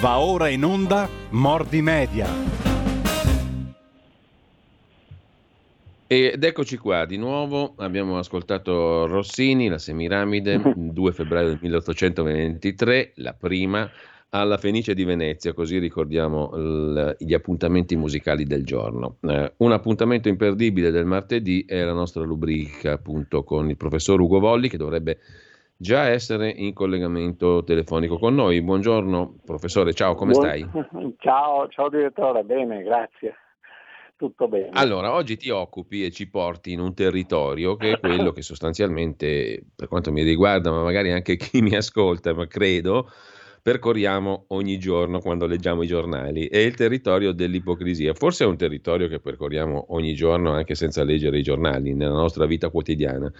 Va ora in onda Mordi Media. Ed eccoci qua, di nuovo abbiamo ascoltato Rossini, la Semiramide, 2 febbraio del 1823, la prima alla Fenice di Venezia, così ricordiamo l- gli appuntamenti musicali del giorno. Eh, un appuntamento imperdibile del martedì è la nostra rubrica appunto con il professor Ugo Volli che dovrebbe già essere in collegamento telefonico con noi. Buongiorno professore, ciao, come Buon... stai? Ciao, ciao direttore, bene, grazie. Tutto bene. Allora, oggi ti occupi e ci porti in un territorio che è quello che sostanzialmente, per quanto mi riguarda, ma magari anche chi mi ascolta, ma credo, percorriamo ogni giorno quando leggiamo i giornali, è il territorio dell'ipocrisia. Forse è un territorio che percorriamo ogni giorno anche senza leggere i giornali, nella nostra vita quotidiana.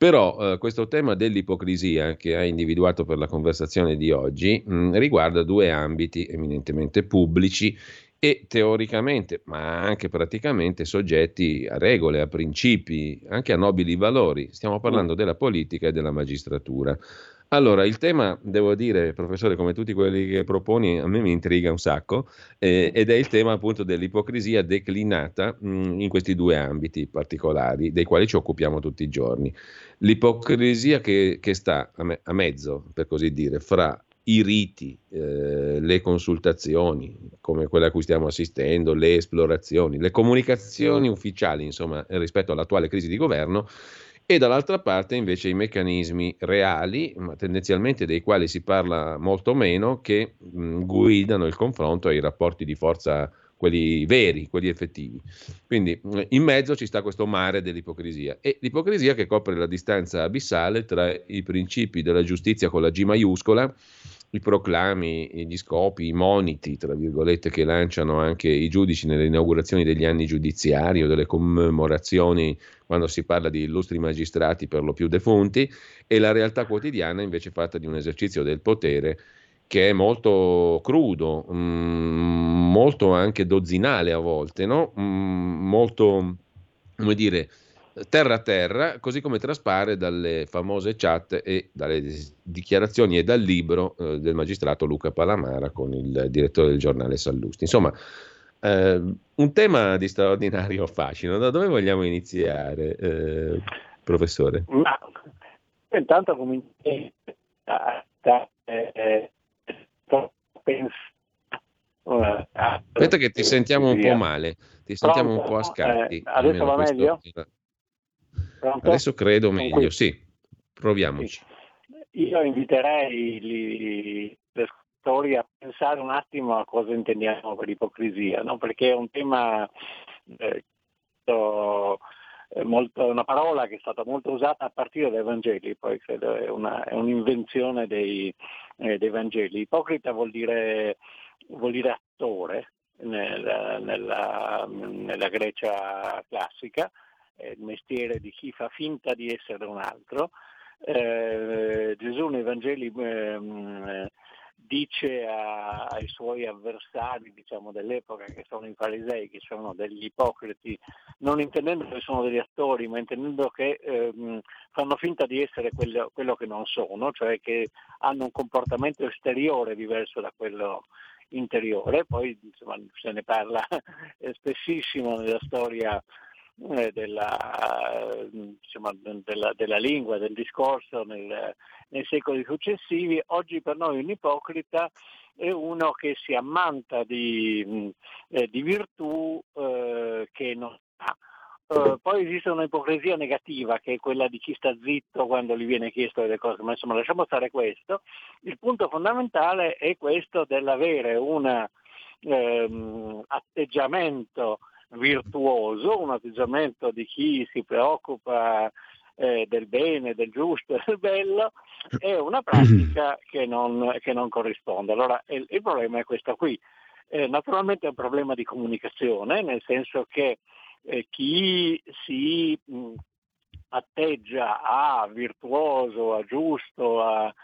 Però eh, questo tema dell'ipocrisia che hai individuato per la conversazione di oggi mh, riguarda due ambiti eminentemente pubblici e teoricamente, ma anche praticamente soggetti a regole, a principi, anche a nobili valori. Stiamo parlando della politica e della magistratura. Allora, il tema, devo dire, professore, come tutti quelli che proponi, a me mi intriga un sacco, eh, ed è il tema appunto dell'ipocrisia declinata mh, in questi due ambiti particolari, dei quali ci occupiamo tutti i giorni. L'ipocrisia che, che sta a, me, a, mezzo, per così dire, fra i riti, eh, le consultazioni, come quella a cui stiamo assistendo, le esplorazioni, le comunicazioni ufficiali, insomma, rispetto all'attuale crisi di governo, e dall'altra parte invece i meccanismi reali, ma tendenzialmente dei quali si parla molto meno, che mh, guidano il confronto ai rapporti di forza, quelli veri, quelli effettivi. Quindi in mezzo ci sta questo mare dell'ipocrisia e l'ipocrisia che copre la distanza abissale tra i principi della giustizia con la G maiuscola i proclami, gli scopi, i moniti, tra virgolette, che lanciano anche i giudici nelle inaugurazioni degli anni giudiziari o delle commemorazioni quando si parla di illustri magistrati per lo più defunti, e la realtà quotidiana invece fatta di un esercizio del potere che è molto crudo, mm, molto anche dozzinale a volte, no? mm, molto, come dire, terra a terra, così come traspare dalle famose chat e dalle dichiarazioni e dal libro eh, del magistrato Luca Palamara con il direttore del giornale Sallusti. Insomma, eh, un tema di straordinario fascino. Da dove vogliamo iniziare, eh, professore? Ma intanto comincerei a, a, eh, Aspetta che ti sentiamo un po' male, ti sentiamo un po' a scatti. Eh, adesso va meglio? Pronto? Adesso credo meglio, sì, proviamoci. Io inviterei gli ascoltatori a pensare un attimo a cosa intendiamo per ipocrisia, no? perché è un tema, eh, molto, una parola che è stata molto usata a partire dai Vangeli, poi credo è, una, è un'invenzione dei, eh, dei, Vangeli. Ipocrita vuol dire, vuol dire attore nella, nella, nella Grecia classica il mestiere di chi fa finta di essere un altro. Eh, Gesù nei Vangeli eh, dice a, ai suoi avversari diciamo, dell'epoca, che sono i farisei, che sono degli ipocriti, non intendendo che sono degli attori, ma intendendo che eh, fanno finta di essere quello, quello, che non sono, cioè che hanno un comportamento esteriore diverso da quello interiore. Poi insomma, se ne parla spessissimo nella storia della, diciamo, della, della, lingua, del discorso nel, nei secoli successivi, oggi per noi un ipocrita è uno che si ammanta di, eh, di virtù eh, che non ha. Uh, poi esiste un'ipocrisia negativa che è quella di chi sta zitto quando gli viene chiesto delle cose, ma insomma lasciamo stare questo. Il punto fondamentale è questo dell'avere un ehm, atteggiamento virtuoso, un atteggiamento di chi si preoccupa eh, del bene, del giusto del bello, è una pratica che non, che non corrisponde. Allora il, il, problema è questo qui. Eh, naturalmente è un problema di comunicazione, nel senso che eh, chi si mh, atteggia a virtuoso, a giusto, a,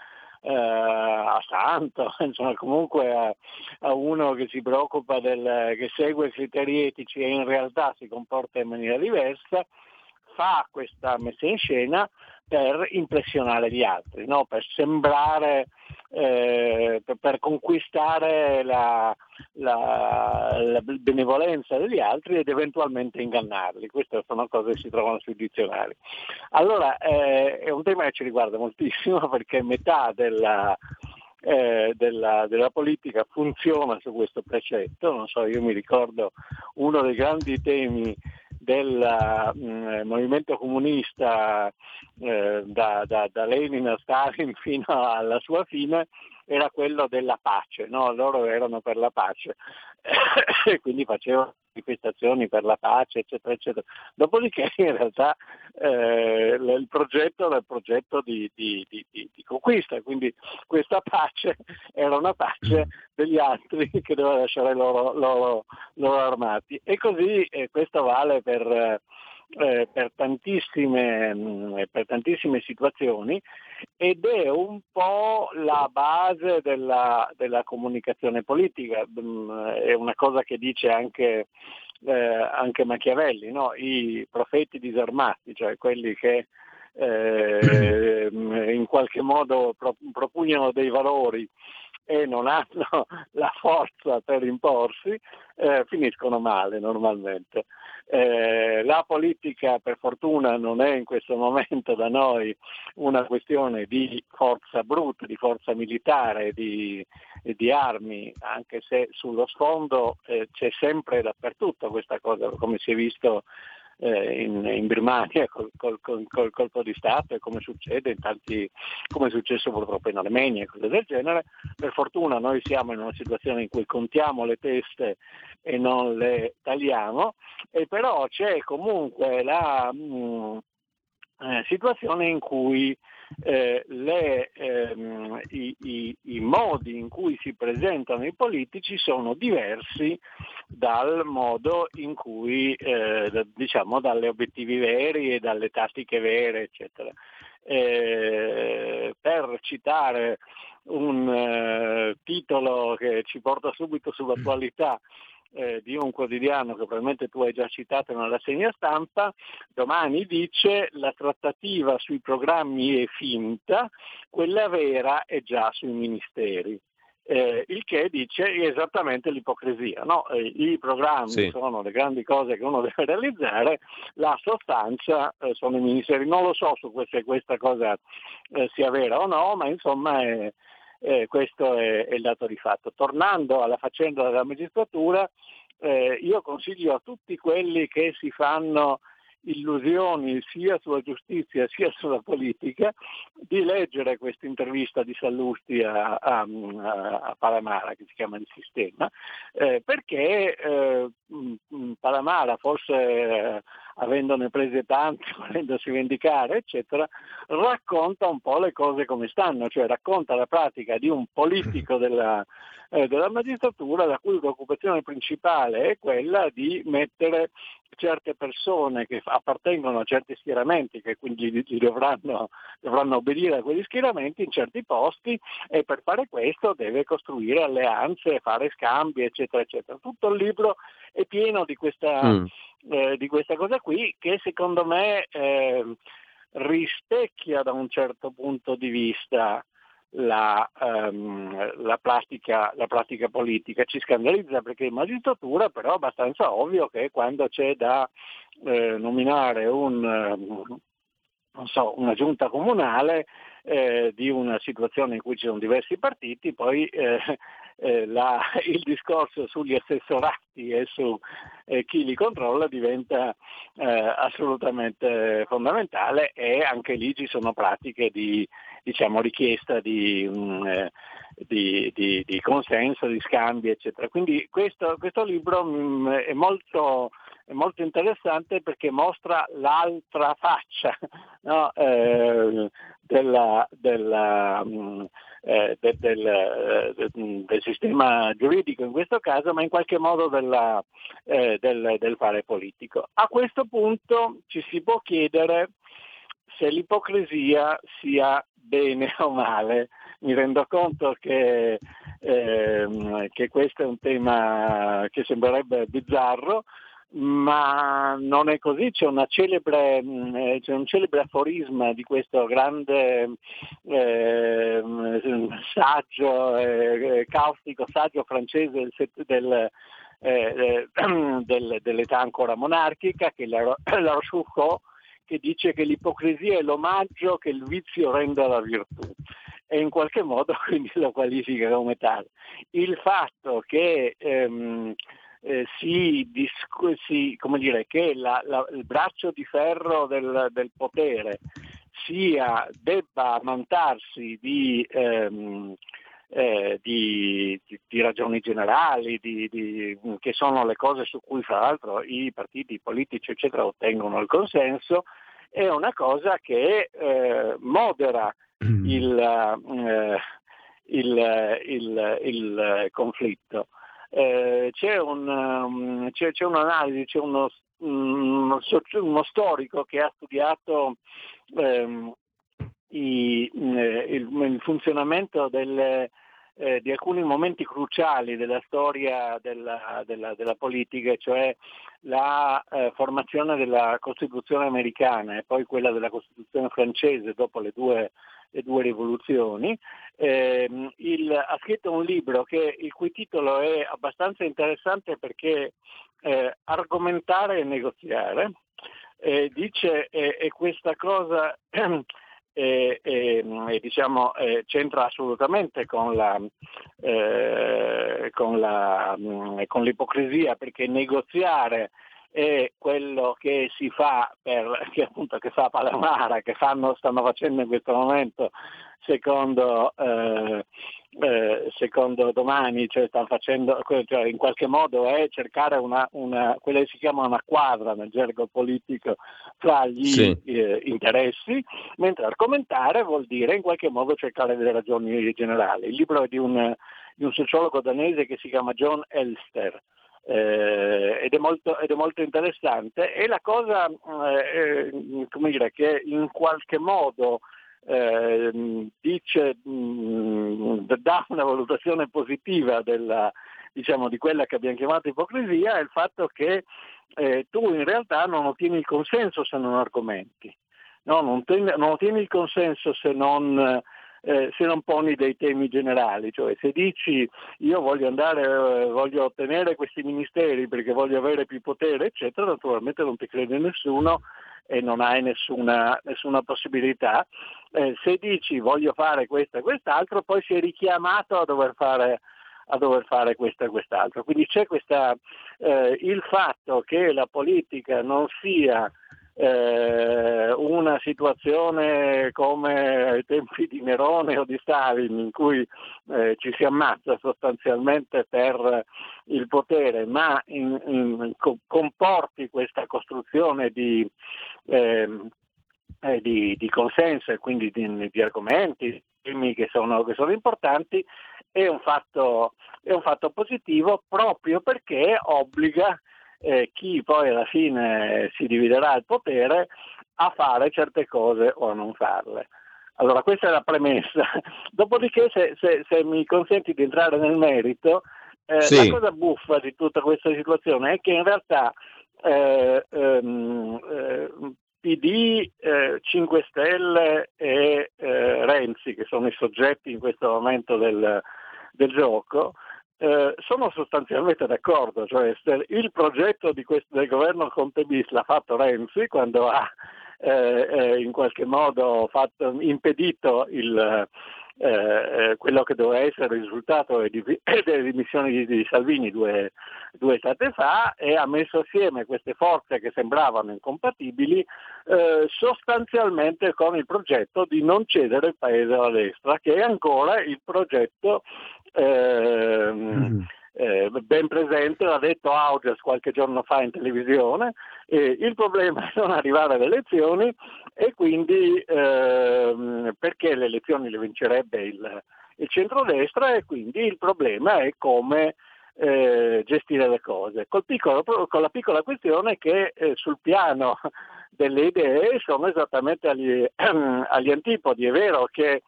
eh, a santo, insomma comunque a, a, uno che si preoccupa del, che segue criteri etici e in realtà si comporta in maniera diversa, fa questa messa in scena per impressionare gli altri, no? per sembrare eh, per, conquistare la, la, la, benevolenza degli altri ed eventualmente ingannarli. Queste sono cose che si trovano sui dizionari. Allora, eh, è un tema che ci riguarda moltissimo perché metà della, eh, della, della, politica funziona su questo precetto. Non so, io mi ricordo uno dei grandi temi del mh, mm, movimento comunista eh, da, da, da, Lenin a Stalin fino alla sua fine era quello della pace, no? loro erano per la pace e quindi facevano manifestazioni per la pace, eccetera, eccetera. Dopodiché in realtà eh, il progetto era il progetto di, di, di, di, conquista, quindi questa pace era una pace degli altri che doveva lasciare loro, loro, loro armati. E così eh, questo vale per eh, per, tantissime, mm, per, tantissime, situazioni ed è un po' la base della, della comunicazione politica, mm, è una cosa che dice anche, eh, anche Machiavelli, no? i profeti disarmati, cioè quelli che eh, in qualche modo propugnano dei valori e non hanno la forza per imporsi, eh, finiscono male normalmente. Eh, la politica per fortuna non è in questo momento da noi una questione di forza bruta, di forza militare, di, di armi, anche se sullo sfondo eh, c'è sempre dappertutto questa cosa, come si è visto eh, in, in, Birmania col, col, col, col, colpo di Stato e come succede in tanti, come è successo purtroppo in Armenia e cose del genere. Per fortuna noi siamo in una situazione in cui contiamo le teste e non le tagliamo, e però c'è comunque la mh, mm, eh, situazione in cui eh, le, ehm, i, i, i, modi in cui si presentano i politici sono diversi dal modo in cui, eh, diciamo, dalle obiettivi veri e dalle tattiche vere, eccetera. Eh, per citare un eh, titolo che ci porta subito sull'attualità, eh, di un quotidiano che probabilmente tu hai già citato nella rassegna stampa, domani dice la trattativa sui programmi è finta, quella vera è già sui ministeri. Eh, il che dice esattamente l'ipocrisia. No? Eh, I programmi sì. sono le grandi cose che uno deve realizzare, la sostanza eh, sono i ministeri. Non lo so su se questa cosa eh, sia vera o no, ma insomma è, eh, questo è, è, il dato di fatto. Tornando alla faccenda della magistratura, eh, io consiglio a tutti quelli che si fanno illusioni sia sulla giustizia sia sulla politica di leggere questa intervista di Sallusti a, a, a Palamara che si chiama Il Sistema eh, perché eh, Palamara forse eh, avendone prese tante, volendosi vendicare, eccetera, racconta un po' le cose come stanno, cioè racconta la pratica di un politico della, eh, della magistratura la cui preoccupazione principale è quella di mettere certe persone che appartengono a certi schieramenti, che quindi dovranno, dovranno obbedire a quegli schieramenti in certi posti e per fare questo deve costruire alleanze, fare scambi, eccetera, eccetera. Tutto il libro è pieno di questa, mm. Eh, di questa cosa qui che secondo me eh, rispecchia da un certo punto di vista la, um, la, pratica, la, pratica, politica. Ci scandalizza perché in magistratura però è abbastanza ovvio che quando c'è da eh, nominare un, so, una giunta comunale eh, di una situazione in cui ci sono diversi partiti, poi eh, eh, la, il discorso sugli assessorati e su eh, chi li controlla diventa eh, assolutamente fondamentale e anche lì ci sono pratiche di diciamo, richiesta di, um, di, di, di, consenso, di scambi, eccetera. Quindi questo, questo libro um, è molto è molto interessante perché mostra l'altra faccia no? eh, della, della, mm, eh, del, del, eh, del, sistema giuridico in questo caso, ma in qualche modo della, eh, del, del fare politico. A questo punto ci si può chiedere se l'ipocrisia sia bene o male. Mi rendo conto che, ehm, che questo è un tema che sembrerebbe bizzarro, ma non è così, c'è, celebre, eh, c'è un celebre aforisma di questo grande eh, saggio, eh, caustico saggio francese del eh, del, dell'età ancora monarchica, che è la, la Rochefoucauld, che dice che l'ipocrisia è l'omaggio che il vizio rende alla virtù e in qualche modo quindi lo qualifica come tale. Il fatto che ehm, eh, si, si, come dire, che la, la, il braccio di ferro del, del potere sia, debba ammantarsi di, ehm, eh, di, di, di, ragioni generali, di, che sono le cose su cui fra l'altro i partiti politici eccetera ottengono il consenso, è una cosa che eh, modera mm. il, eh, il, il, il, conflitto. Eh, c'è, un, um, c'è, c'è, un'analisi, c'è uno, uno, uno, storico che ha studiato ehm, i, eh, il, il, funzionamento delle, eh, di alcuni momenti cruciali della storia della, della, della politica, cioè la eh, formazione della Costituzione americana e poi quella della Costituzione francese dopo le due, due rivoluzioni. Eh, il, ha scritto un libro che, il cui titolo è abbastanza interessante perché eh, argomentare e negoziare. Eh, dice e questa cosa diciamo, c'entra assolutamente con, la, eh, con, la, mh, con, l'ipocrisia perché negoziare è quello che si fa per, che appunto che fa Palamara, che fanno, stanno facendo in questo momento secondo eh, eh, secondo domani, cioè stanno facendo, cioè in qualche modo è cercare una, una, quella che si chiama una quadra nel gergo politico fra gli sì. eh, interessi, mentre argomentare vuol dire in qualche modo cercare delle ragioni generali. Il libro è di un, di un sociologo danese che si chiama John Elster. Eh, ed, è molto, ed, è molto, interessante e la cosa eh, eh dire, che in qualche modo eh, dice, mh, mm, dà una valutazione positiva della, diciamo, di quella che abbiamo chiamato ipocrisia è il fatto che eh, tu in realtà non ottieni il consenso se non argomenti, no? non, ten- non, ottieni il consenso se non, eh, se non, poni dei temi generali, cioè se dici io voglio andare, eh, voglio ottenere questi ministeri perché voglio avere più potere, eccetera, naturalmente non ti crede nessuno e non hai nessuna, nessuna possibilità. Eh, se dici voglio fare questo e quest'altro, poi sei richiamato a dover fare, a dover fare questo e quest'altro. Quindi c'è questa, eh, il fatto che la politica non sia eh, una situazione come ai tempi di Nerone o di Stalin in cui eh, ci si ammazza sostanzialmente per il potere, ma in, in, comporti questa costruzione di, eh, di, di consenso e quindi di, di argomenti che sono, che sono importanti, è un, fatto, è un fatto positivo proprio perché obbliga eh, chi poi alla fine si dividerà il potere a fare certe cose o a non farle. Allora questa è la premessa. Dopodiché se, se, se mi consenti di entrare nel merito, eh, sì. la cosa buffa di tutta questa situazione è che in realtà eh, ehm, eh, PD, 5 Stelle e eh, Renzi, che sono i soggetti in questo momento del, del gioco, eh, sono sostanzialmente d'accordo, cioè il progetto questo, del governo Conte bis l'ha fatto Renzi quando ha eh, eh, in qualche modo fatto, impedito il, eh, eh, quello che doveva essere il risultato delle dimissioni di, Salvini due, due estati fa e ha messo assieme queste forze che sembravano incompatibili eh, sostanzialmente con il progetto di non cedere il paese alla destra, che è ancora il progetto Ehm, eh, ben presente, l'ha detto Augias qualche giorno fa in televisione, eh, il problema è non arrivare alle elezioni e quindi ehm, perché le elezioni le vincerebbe il, il centrodestra e quindi il problema è come eh, gestire le cose. Piccolo, con la piccola questione che eh, sul piano delle idee sono esattamente agli, agli antipodi. È vero che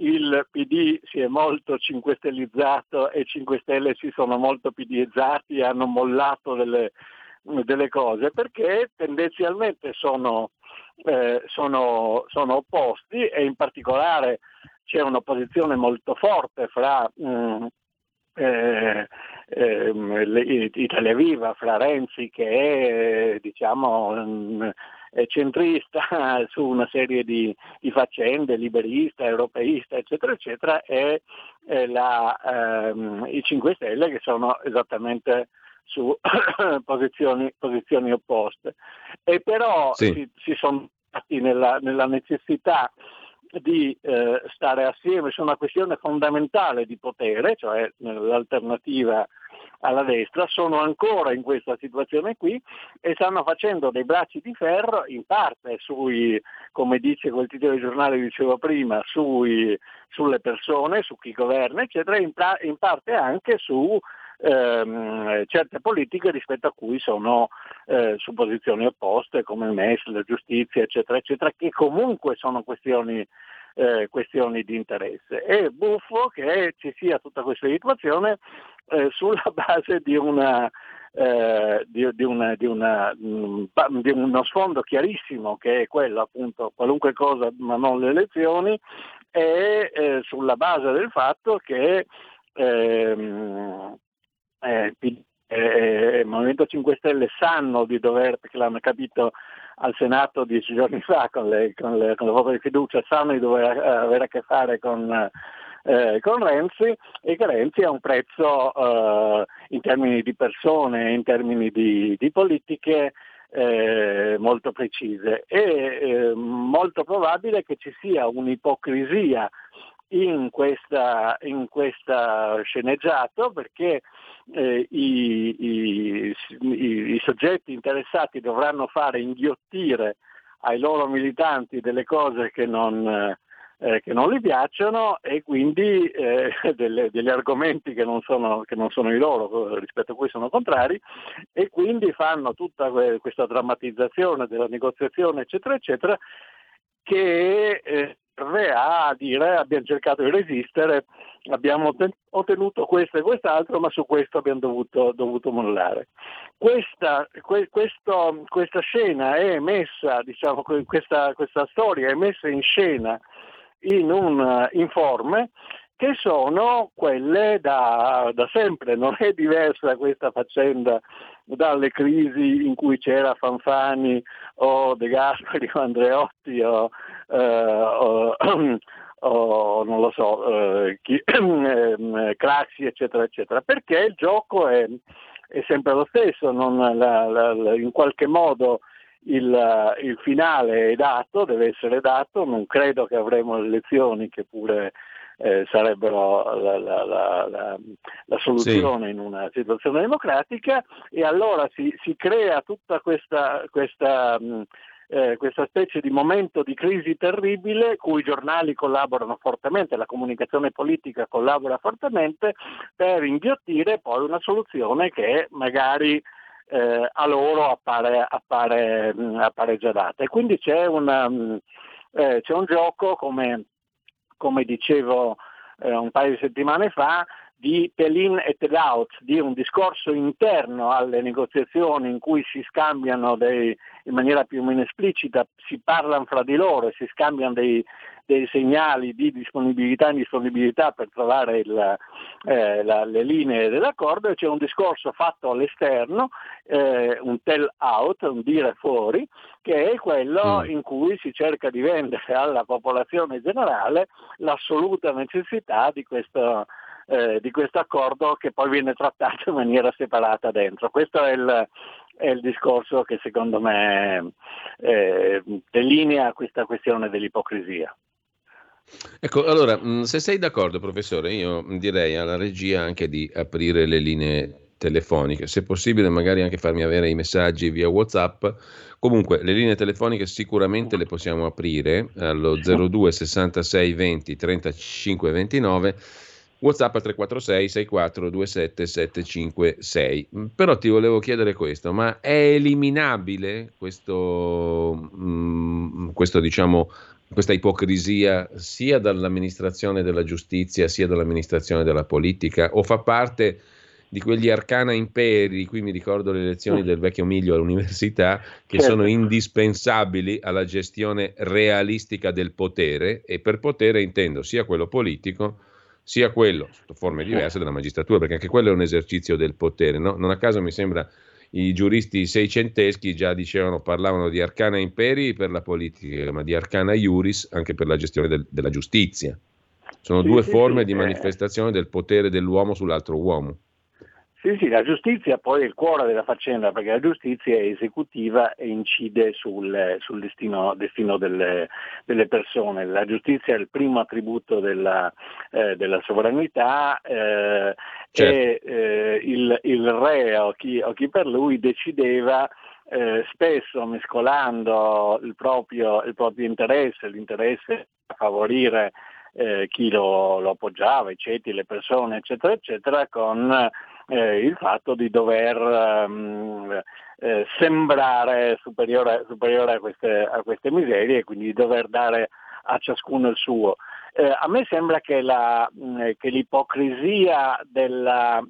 il PD si è molto 5 stellizzato e 5 Stelle si sono molto PDizzati e hanno mollato delle, delle cose perché tendenzialmente sono, eh, sono, sono, opposti e in particolare c'è un'opposizione molto forte fra mh, mm, eh, eh, Italia Viva, fra Renzi che è diciamo, mh, mm, centrista su una serie di, di, faccende, liberista, europeista, eccetera, eccetera, e la, ehm, i 5 Stelle che sono esattamente su posizioni, posizioni, opposte. E però sì. si, si sono fatti nella, nella necessità di eh, stare assieme su una questione fondamentale di potere, cioè l'alternativa alla destra, sono ancora in questa situazione qui e stanno facendo dei bracci di ferro in parte sui, come dice quel titolo di giornale che dicevo prima, sui, sulle persone, su chi governa, eccetera, in, in parte anche su ehm, certe politiche rispetto a cui sono eh, su posizioni opposte come il MES, la giustizia, eccetera, eccetera, che comunque sono questioni, eh, questioni di interesse. È buffo che ci sia tutta questa situazione eh, sulla base di una eh, di, di, una, di, una, mm, di, uno sfondo chiarissimo che è quello appunto qualunque cosa ma non le elezioni e eh, sulla base del fatto che ehm, eh, il Movimento 5 Stelle sanno di dover, perché l'hanno capito al Senato dieci giorni fa con le, con le, con le voto di fiducia, sanno di dover eh, avere a che fare con, eh, con Renzi e che Renzi ha un prezzo eh, in termini di persone, in termini di, di politiche eh, molto precise. È eh, molto probabile che ci sia un'ipocrisia in questa, in questa sceneggiato perché eh, i, i, i, i, soggetti interessati dovranno fare inghiottire ai loro militanti delle cose che non, eh, che non gli piacciono e quindi eh, delle, degli argomenti che non, sono, che non, sono, i loro, rispetto a cui sono contrari, e quindi fanno tutta questa drammatizzazione della negoziazione, eccetera, eccetera, che eh, serve a dire abbiamo cercato di resistere, abbiamo ottenuto questo e quest'altro, ma su questo abbiamo dovuto, dovuto mollare. Questa, que, questo, questa, scena è messa, diciamo, questa, questa, storia è messa in scena in un informe che sono quelle da, da sempre, non è diversa questa faccenda dalle crisi in cui c'era Fanfani o De Gasperi o Andreotti o, eh, o, o non lo so, eh, chi, eh, Craxi eccetera eccetera, perché il gioco è, è sempre lo stesso, la, la, la, in qualche modo il, il, finale è dato, deve essere dato, non credo che avremo le elezioni che pure eh, sarebbero la, la, la, la soluzione sì. in una situazione democratica e allora si, si crea tutta questa, questa mh, eh, questa specie di momento di crisi terribile cui i giornali collaborano fortemente, la comunicazione politica collabora fortemente per inghiottire poi una soluzione che magari eh, a loro appare, appare, appare, già data. E quindi c'è, una, eh, c'è un gioco come come dicevo eh, un paio di settimane fa, di tell-in e tell-out, di un discorso interno alle negoziazioni in cui si scambiano dei, in maniera più o meno esplicita, si parlano fra di loro e si scambiano dei, dei segnali di disponibilità e indisponibilità per trovare il, eh, la, le linee dell'accordo e c'è un discorso fatto all'esterno, eh, un tell out, un dire fuori, che è quello mm. in cui si cerca di vendere alla popolazione generale l'assoluta necessità di questo, eh, di questo accordo che poi viene trattato in maniera separata dentro. Questo è il, è il discorso che secondo me eh, delinea questa questione dell'ipocrisia. Ecco, allora, mm, se sei d'accordo, professore, io direi alla regia anche di aprire le linee telefoniche, se possibile magari anche farmi avere i messaggi via WhatsApp. Comunque, le linee telefoniche sicuramente le possiamo aprire allo 02 66 20 35 29. WhatsApp al 346 64 27 756. Però ti volevo chiedere questo, ma è eliminabile questo, mh, questo diciamo, questa ipocrisia sia dall'amministrazione della giustizia sia dall'amministrazione della politica o fa parte di quegli arcana imperi, qui mi ricordo le lezioni del vecchio Miglio all'università, che certo. sono indispensabili alla gestione realistica del potere e per potere intendo sia quello politico sia quello, sotto forme diverse, della magistratura, perché anche quello è un esercizio del potere. No? Non a caso mi sembra i giuristi seicenteschi già dicevano, parlavano di arcana imperi per la politica, ma di arcana iuris anche per la gestione del, della giustizia. Sono sì, due sì, forme sì, di eh. manifestazione del potere dell'uomo sull'altro uomo. Sì, sì, la giustizia poi è il cuore della faccenda perché la giustizia è esecutiva e incide sul, sul destino, destino delle, delle, persone. La giustizia è il primo attributo della, eh, della sovranità eh, certo. e eh, il, il, re o chi, o chi per lui decideva eh, spesso mescolando il proprio, il proprio interesse, l'interesse a favorire eh, chi lo, lo, appoggiava, i ceti, le persone, eccetera, eccetera, con eh, il fatto di dover um, eh, sembrare superiore, superiore a, queste, a, queste, miserie e quindi di dover dare a ciascuno il suo. Eh, a me sembra che, la, mh, che l'ipocrisia della,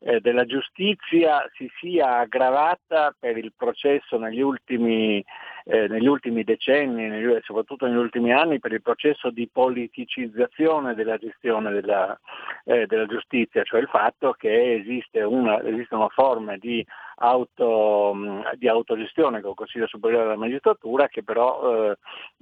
eh, della giustizia si sia aggravata per il processo negli ultimi, eh, negli ultimi decenni, negli, soprattutto negli ultimi anni, per il processo di politicizzazione della gestione della, eh, della giustizia, cioè il fatto che esiste una, esistono forme di, auto, di autogestione con il Consiglio Superiore della Magistratura che però eh,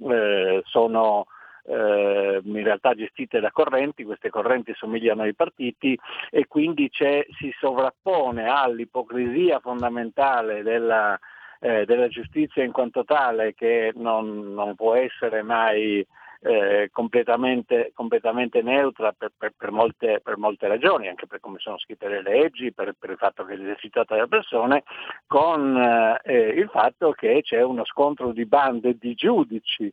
eh, sono eh, in realtà gestite da correnti, queste correnti somigliano ai partiti e quindi si sovrappone all'ipocrisia fondamentale della, eh, della, giustizia in quanto tale che non, non può essere mai eh, completamente, completamente, neutra per, per, per, molte, per, molte, ragioni, anche per come sono scritte le leggi, per, il fatto che è esercitata dalle persone, con eh, il fatto che c'è uno scontro di bande di giudici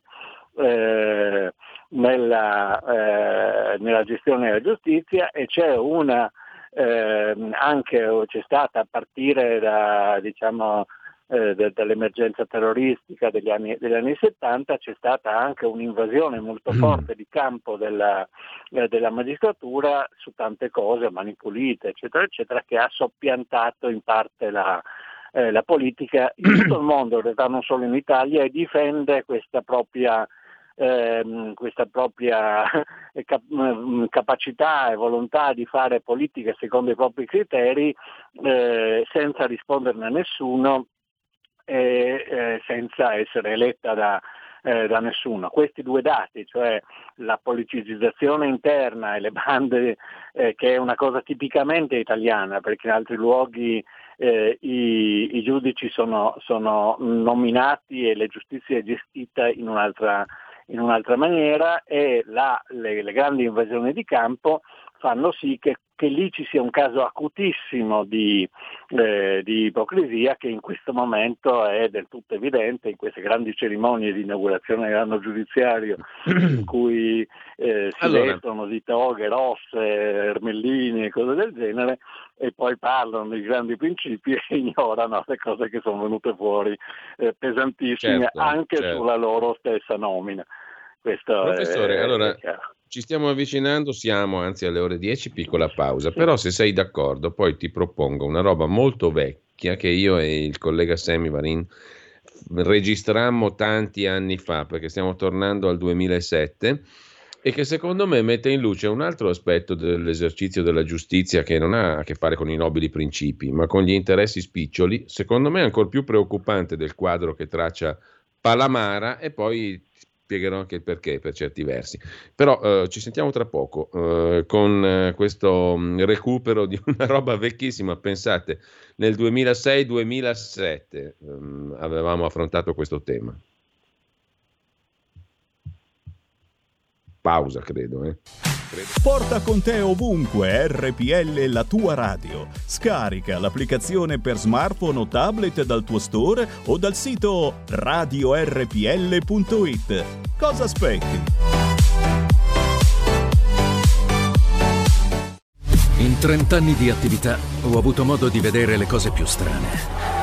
eh, nella, eh, nella, gestione della giustizia e c'è una, eh, anche c'è stata a partire da, diciamo, eh, dall'emergenza terroristica degli anni, degli anni, 70 c'è stata anche un'invasione molto mm. forte di campo della, eh, della magistratura su tante cose, mani pulite, eccetera, eccetera, che ha soppiantato in parte la, eh, la politica in tutto il mondo, in realtà non solo in Italia, e difende questa propria ehm, questa propria cap- mm, capacità e volontà di fare politica secondo i propri criteri eh, senza risponderne a nessuno e eh, senza essere eletta da, eh, da nessuno. Questi due dati, cioè la politicizzazione interna e le bande, eh, che è una cosa tipicamente italiana, perché in altri luoghi eh, i, i, giudici sono, sono, nominati e la giustizia è gestita in un'altra, in un'altra maniera e la, le, le grandi invasioni di campo fanno sì che che lì ci sia un caso acutissimo di, eh, di, ipocrisia che in questo momento è del tutto evidente in queste grandi cerimonie di inaugurazione dell'anno giudiziario in cui eh, si allora. vestono di toghe rosse, ermellini e cose del genere e poi parlano dei grandi principi e ignorano le cose che sono venute fuori eh, pesantissime certo, anche certo. sulla loro stessa nomina. Questo Professore, è, allora, è ci stiamo avvicinando, siamo anzi alle ore 10, piccola pausa, però se sei d'accordo poi ti propongo una roba molto vecchia che io e il collega Sammy Varin registrammo tanti anni fa, perché stiamo tornando al 2007 e che secondo me mette in luce un altro aspetto dell'esercizio della giustizia che non ha a che fare con i nobili principi, ma con gli interessi spiccioli, secondo me ancora più preoccupante del quadro che traccia Palamara e poi spiegherò anche il perché per certi versi. Però eh, ci sentiamo tra poco eh, con eh, questo mh, mm, recupero di una roba vecchissima. Pensate, nel 2006-2007 ehm, avevamo affrontato questo tema. Pausa, credo. Eh. Porta con te ovunque RPL la tua radio. Scarica l'applicazione per smartphone o tablet dal tuo store o dal sito radiorpl.it. Cosa aspetti? In 30 anni di attività ho avuto modo di vedere le cose più strane.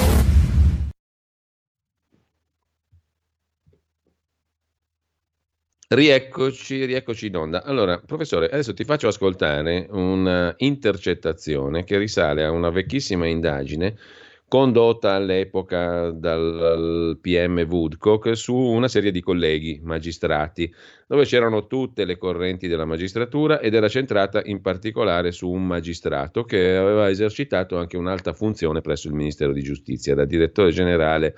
Rieccoci, rieccoci in onda. Allora, professore, adesso ti faccio ascoltare un'intercettazione che risale a una vecchissima indagine condotta all'epoca dal PM Woodcock su una serie di colleghi magistrati, dove c'erano tutte le correnti della magistratura ed era centrata in particolare su un magistrato che aveva esercitato anche un'alta funzione presso il Ministero di Giustizia, da direttore generale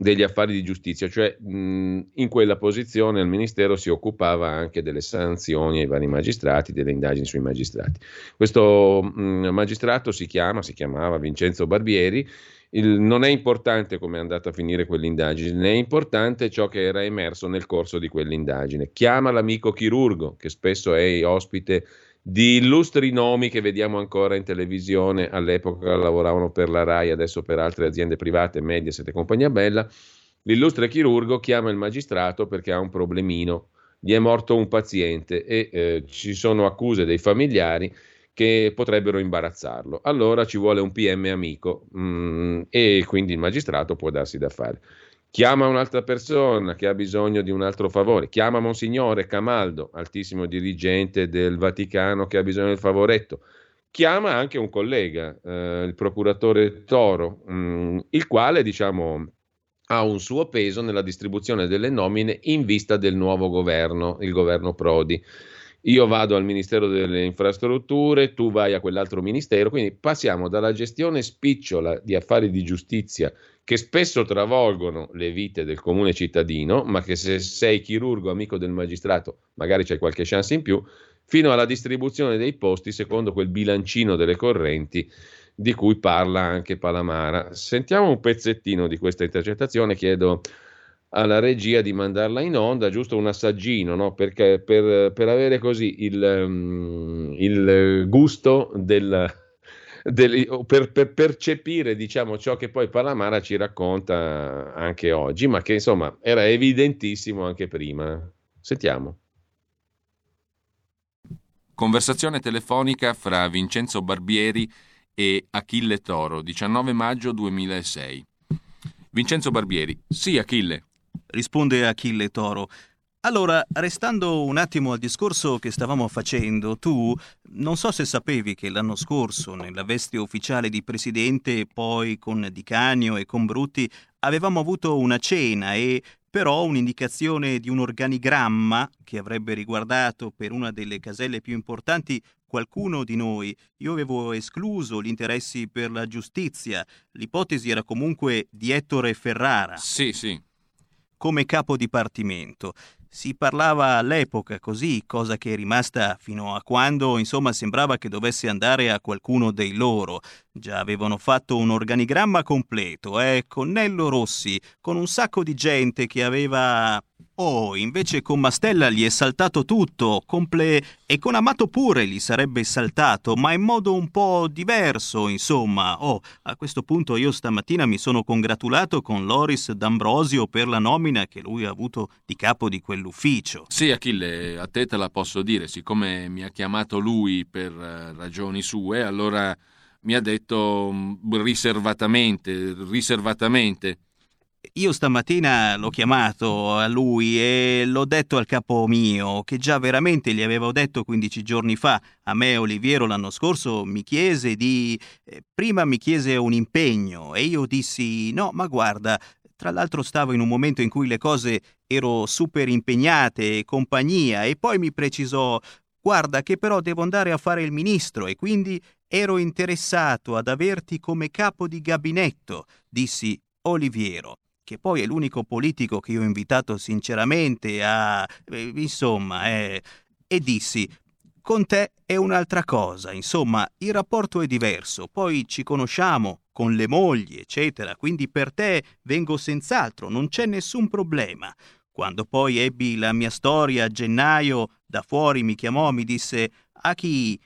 degli affari di giustizia, cioè mh, in quella posizione il Ministero si occupava anche delle sanzioni ai vari magistrati, delle indagini sui magistrati. Questo mh, magistrato si chiama, si chiamava Vincenzo Barbieri, il, non è importante come è andata a finire quell'indagine, è importante ciò che era emerso nel corso di quell'indagine. Chiama l'amico chirurgo, che spesso è ospite di illustri nomi che vediamo ancora in televisione, all'epoca lavoravano per la RAI, adesso per altre aziende private, Mediaset e compagnia bella, l'illustre chirurgo chiama il magistrato perché ha un problemino, gli è morto un paziente e eh, ci sono accuse dei familiari che potrebbero imbarazzarlo. Allora ci vuole un PM amico mm, e quindi il magistrato può darsi da fare chiama un'altra persona che ha bisogno di un altro favore, chiama Monsignore Camaldo, altissimo dirigente del Vaticano che ha bisogno del favoretto, chiama anche un collega, eh, il procuratore Toro, mh, mm, il quale diciamo ha un suo peso nella distribuzione delle nomine in vista del nuovo governo, il governo Prodi. Io vado al Ministero delle Infrastrutture, tu vai a quell'altro ministero, quindi passiamo dalla gestione spicciola di affari di giustizia che spesso travolgono le vite del comune cittadino, ma che se sei chirurgo amico del magistrato magari c'è qualche chance in più, fino alla distribuzione dei posti secondo quel bilancino delle correnti di cui parla anche Palamara. Sentiamo un pezzettino di questa intercettazione, chiedo alla regia di mandarla in onda, giusto un assaggino, no? Perché per, per avere così il, um, il gusto del del, per, per, percepire diciamo, ciò che poi Palamara ci racconta anche oggi, ma che insomma era evidentissimo anche prima. Sentiamo. Conversazione telefonica fra Vincenzo Barbieri e Achille Toro, 19 maggio 2006. Vincenzo Barbieri. Sì, Achille. Risponde Achille Toro. Allora, restando un attimo al discorso che stavamo facendo, tu non so se sapevi che l'anno scorso, nella veste ufficiale di presidente, poi con Di Canio e con Brutti, avevamo avuto una cena e però un'indicazione di un organigramma che avrebbe riguardato per una delle caselle più importanti qualcuno di noi. Io avevo escluso gli interessi per la giustizia. L'ipotesi era comunque di Ettore Ferrara. Sì, sì. Come capo dipartimento. Si parlava all'epoca così, cosa che è rimasta fino a quando, insomma, sembrava che dovesse andare a qualcuno dei loro. Già avevano fatto un organigramma completo, eh, con Nello Rossi, con un sacco di gente che aveva Oh, invece con Mastella gli è saltato tutto, comple... e con Amato pure gli sarebbe saltato, ma in modo un po' diverso, insomma. Oh, a questo punto io stamattina mi sono congratulato con Loris D'Ambrosio per la nomina che lui ha avuto di capo di quell'ufficio. Sì, Achille, a te te la posso dire, siccome mi ha chiamato lui per eh, ragioni sue, allora mi ha detto mm, riservatamente, riservatamente io stamattina l'ho chiamato a lui e l'ho detto al capo mio, che già veramente gli avevo detto 15 giorni fa. A me Oliviero l'anno scorso mi chiese di... Eh, prima mi chiese un impegno e io dissi no, ma guarda, tra l'altro stavo in un momento in cui le cose ero super impegnate e compagnia e poi mi precisò guarda che però devo andare a fare il ministro e quindi ero interessato ad averti come capo di gabinetto, dissi Oliviero che poi è l'unico politico che io ho invitato sinceramente a... Eh, insomma, eh, e dissi, con te è un'altra cosa, insomma, il rapporto è diverso, poi ci conosciamo con le mogli, eccetera, quindi per te vengo senz'altro, non c'è nessun problema. Quando poi ebbi la mia storia a gennaio, da fuori mi chiamò, mi disse, a chi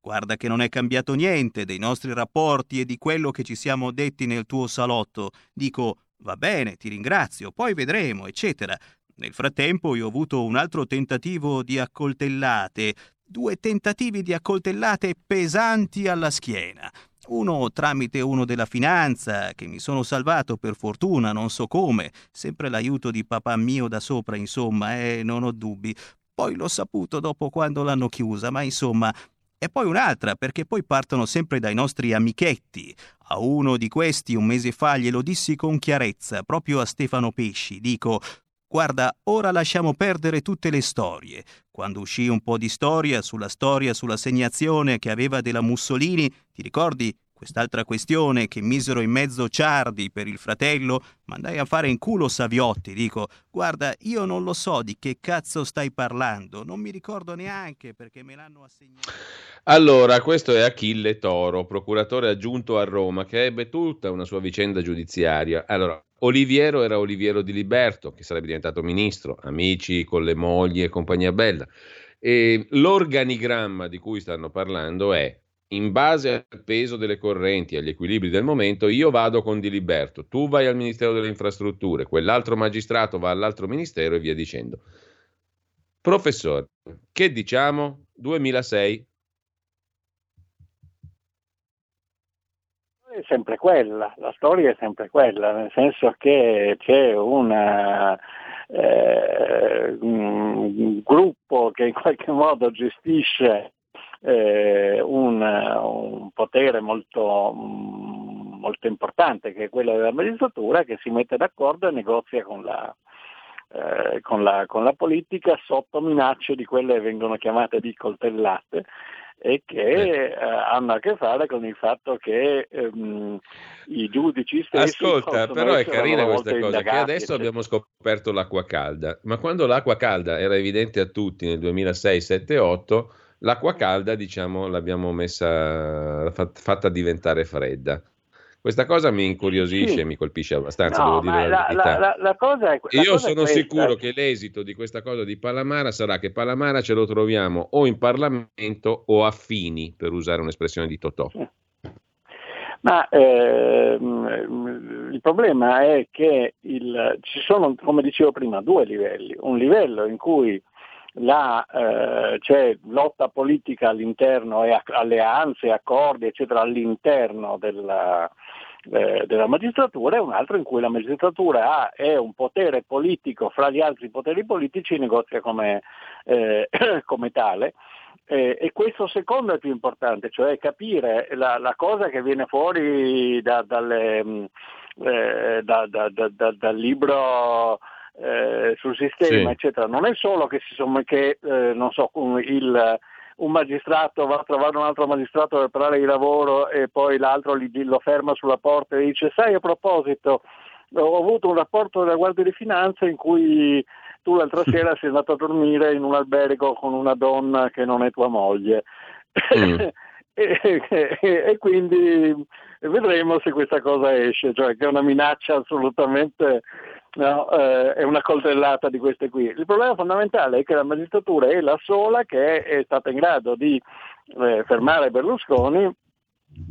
guarda che non è cambiato niente dei nostri rapporti e di quello che ci siamo detti nel tuo salotto. Dico, va bene, ti ringrazio, poi vedremo, eccetera. Nel frattempo io ho avuto un altro tentativo di accoltellate, due tentativi di accoltellate pesanti alla schiena. Uno tramite uno della finanza, che mi sono salvato per fortuna, non so come, sempre l'aiuto di papà mio da sopra, insomma, eh, non ho dubbi. Poi l'ho saputo dopo quando l'hanno chiusa, ma insomma, e poi un'altra, perché poi partono sempre dai nostri amichetti. A uno di questi un mese fa glielo dissi con chiarezza, proprio a Stefano Pesci. Dico, Guarda, ora lasciamo perdere tutte le storie. Quando uscì un po' di storia sulla storia sull'assegnazione che aveva della Mussolini, ti ricordi quest'altra questione che misero in mezzo Ciardi per il fratello? Mandai a fare in culo Saviotti, dico, guarda, io non lo so di che cazzo stai parlando, non mi ricordo neanche perché me l'hanno assegnato. Allora, questo è Achille Toro, procuratore aggiunto a Roma, che ebbe tutta una sua vicenda giudiziaria. Allora, Oliviero era Oliviero di Liberto, che sarebbe diventato ministro, amici con le mogli e compagnia bella. E l'organigramma di cui stanno parlando è in base al peso delle correnti, agli equilibri del momento, io vado con Di Liberto, tu vai al Ministero delle Infrastrutture, quell'altro magistrato va all'altro ministero e via dicendo. Professore, che diciamo? 2006, è sempre quella, la storia è sempre quella, nel senso che c'è una, eh, un gruppo che in qualche modo gestisce eh, un, un, potere molto, molto, importante che è quello della magistratura che si mette d'accordo e negozia con la, eh, con la, con la politica sotto minacce di quelle che vengono chiamate di coltellate e che eh, hanno a che fare con il fatto che ehm, i giudici stessi Ascolta, però è carina questa cosa indagati, che adesso eccetera. abbiamo scoperto l'acqua calda, ma quando l'acqua calda era evidente a tutti nel 2006, 7, 8, l'acqua calda, diciamo, l'abbiamo messa fatta diventare fredda. Questa cosa mi incuriosisce sì. e mi colpisce abbastanza, no, devo dire la, la, la, cosa è, Io cosa sono sicuro che l'esito di questa cosa di Palamara sarà che Palamara ce lo troviamo o in Parlamento o a fini, per usare un'espressione di Totò. Ma ehm, il problema è che il, ci sono, come dicevo prima, due livelli. Un livello in cui la, eh, c'è lotta politica all'interno e alleanze, accordi, eccetera, all'interno della, eh, della magistratura e un altro in cui la magistratura ha, è un potere politico fra gli altri poteri politici e negozia come, eh, come tale. Eh, e questo secondo è più importante, cioè capire la, la cosa che viene fuori da, dalle, mm, eh, da, dal libro eh, sul sistema, sì. eccetera. Non è solo che, si sono, che eh, non so, il, un magistrato va a trovare un altro magistrato per parlare di lavoro e poi l'altro gli, lo ferma sulla porta e dice sai a proposito ho avuto un rapporto della Guardia di Finanza in cui tu l'altra sera sei andato a dormire in un albergo con una donna che non è tua moglie. Mm. e, e, e, quindi vedremo se questa cosa esce, cioè che è una minaccia assolutamente no, eh, è una coltellata di queste qui. Il problema fondamentale è che la magistratura è la sola che è stata in grado di eh, fermare Berlusconi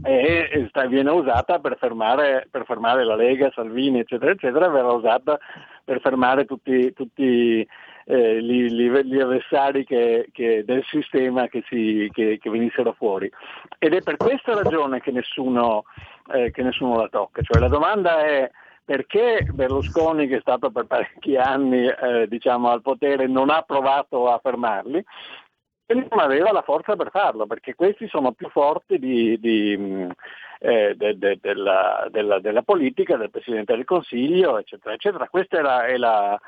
e sta, viene usata per fermare, per fermare, la Lega, Salvini, eccetera, eccetera, verrà usata per fermare tutti, tutti eh, gli, gli, avversari che, che del sistema che, si, che, che, venissero fuori. Ed è per questa ragione che nessuno, eh, nessuno la tocca. Cioè, la domanda è perché Berlusconi, che è stato per parecchi anni eh, diciamo, al potere, non ha provato a fermarli? E non aveva la forza per farlo, perché questi sono più forti di, di, eh, de, de, della, della, della, politica, del Presidente del Consiglio, eccetera, eccetera. Questa è la, è la,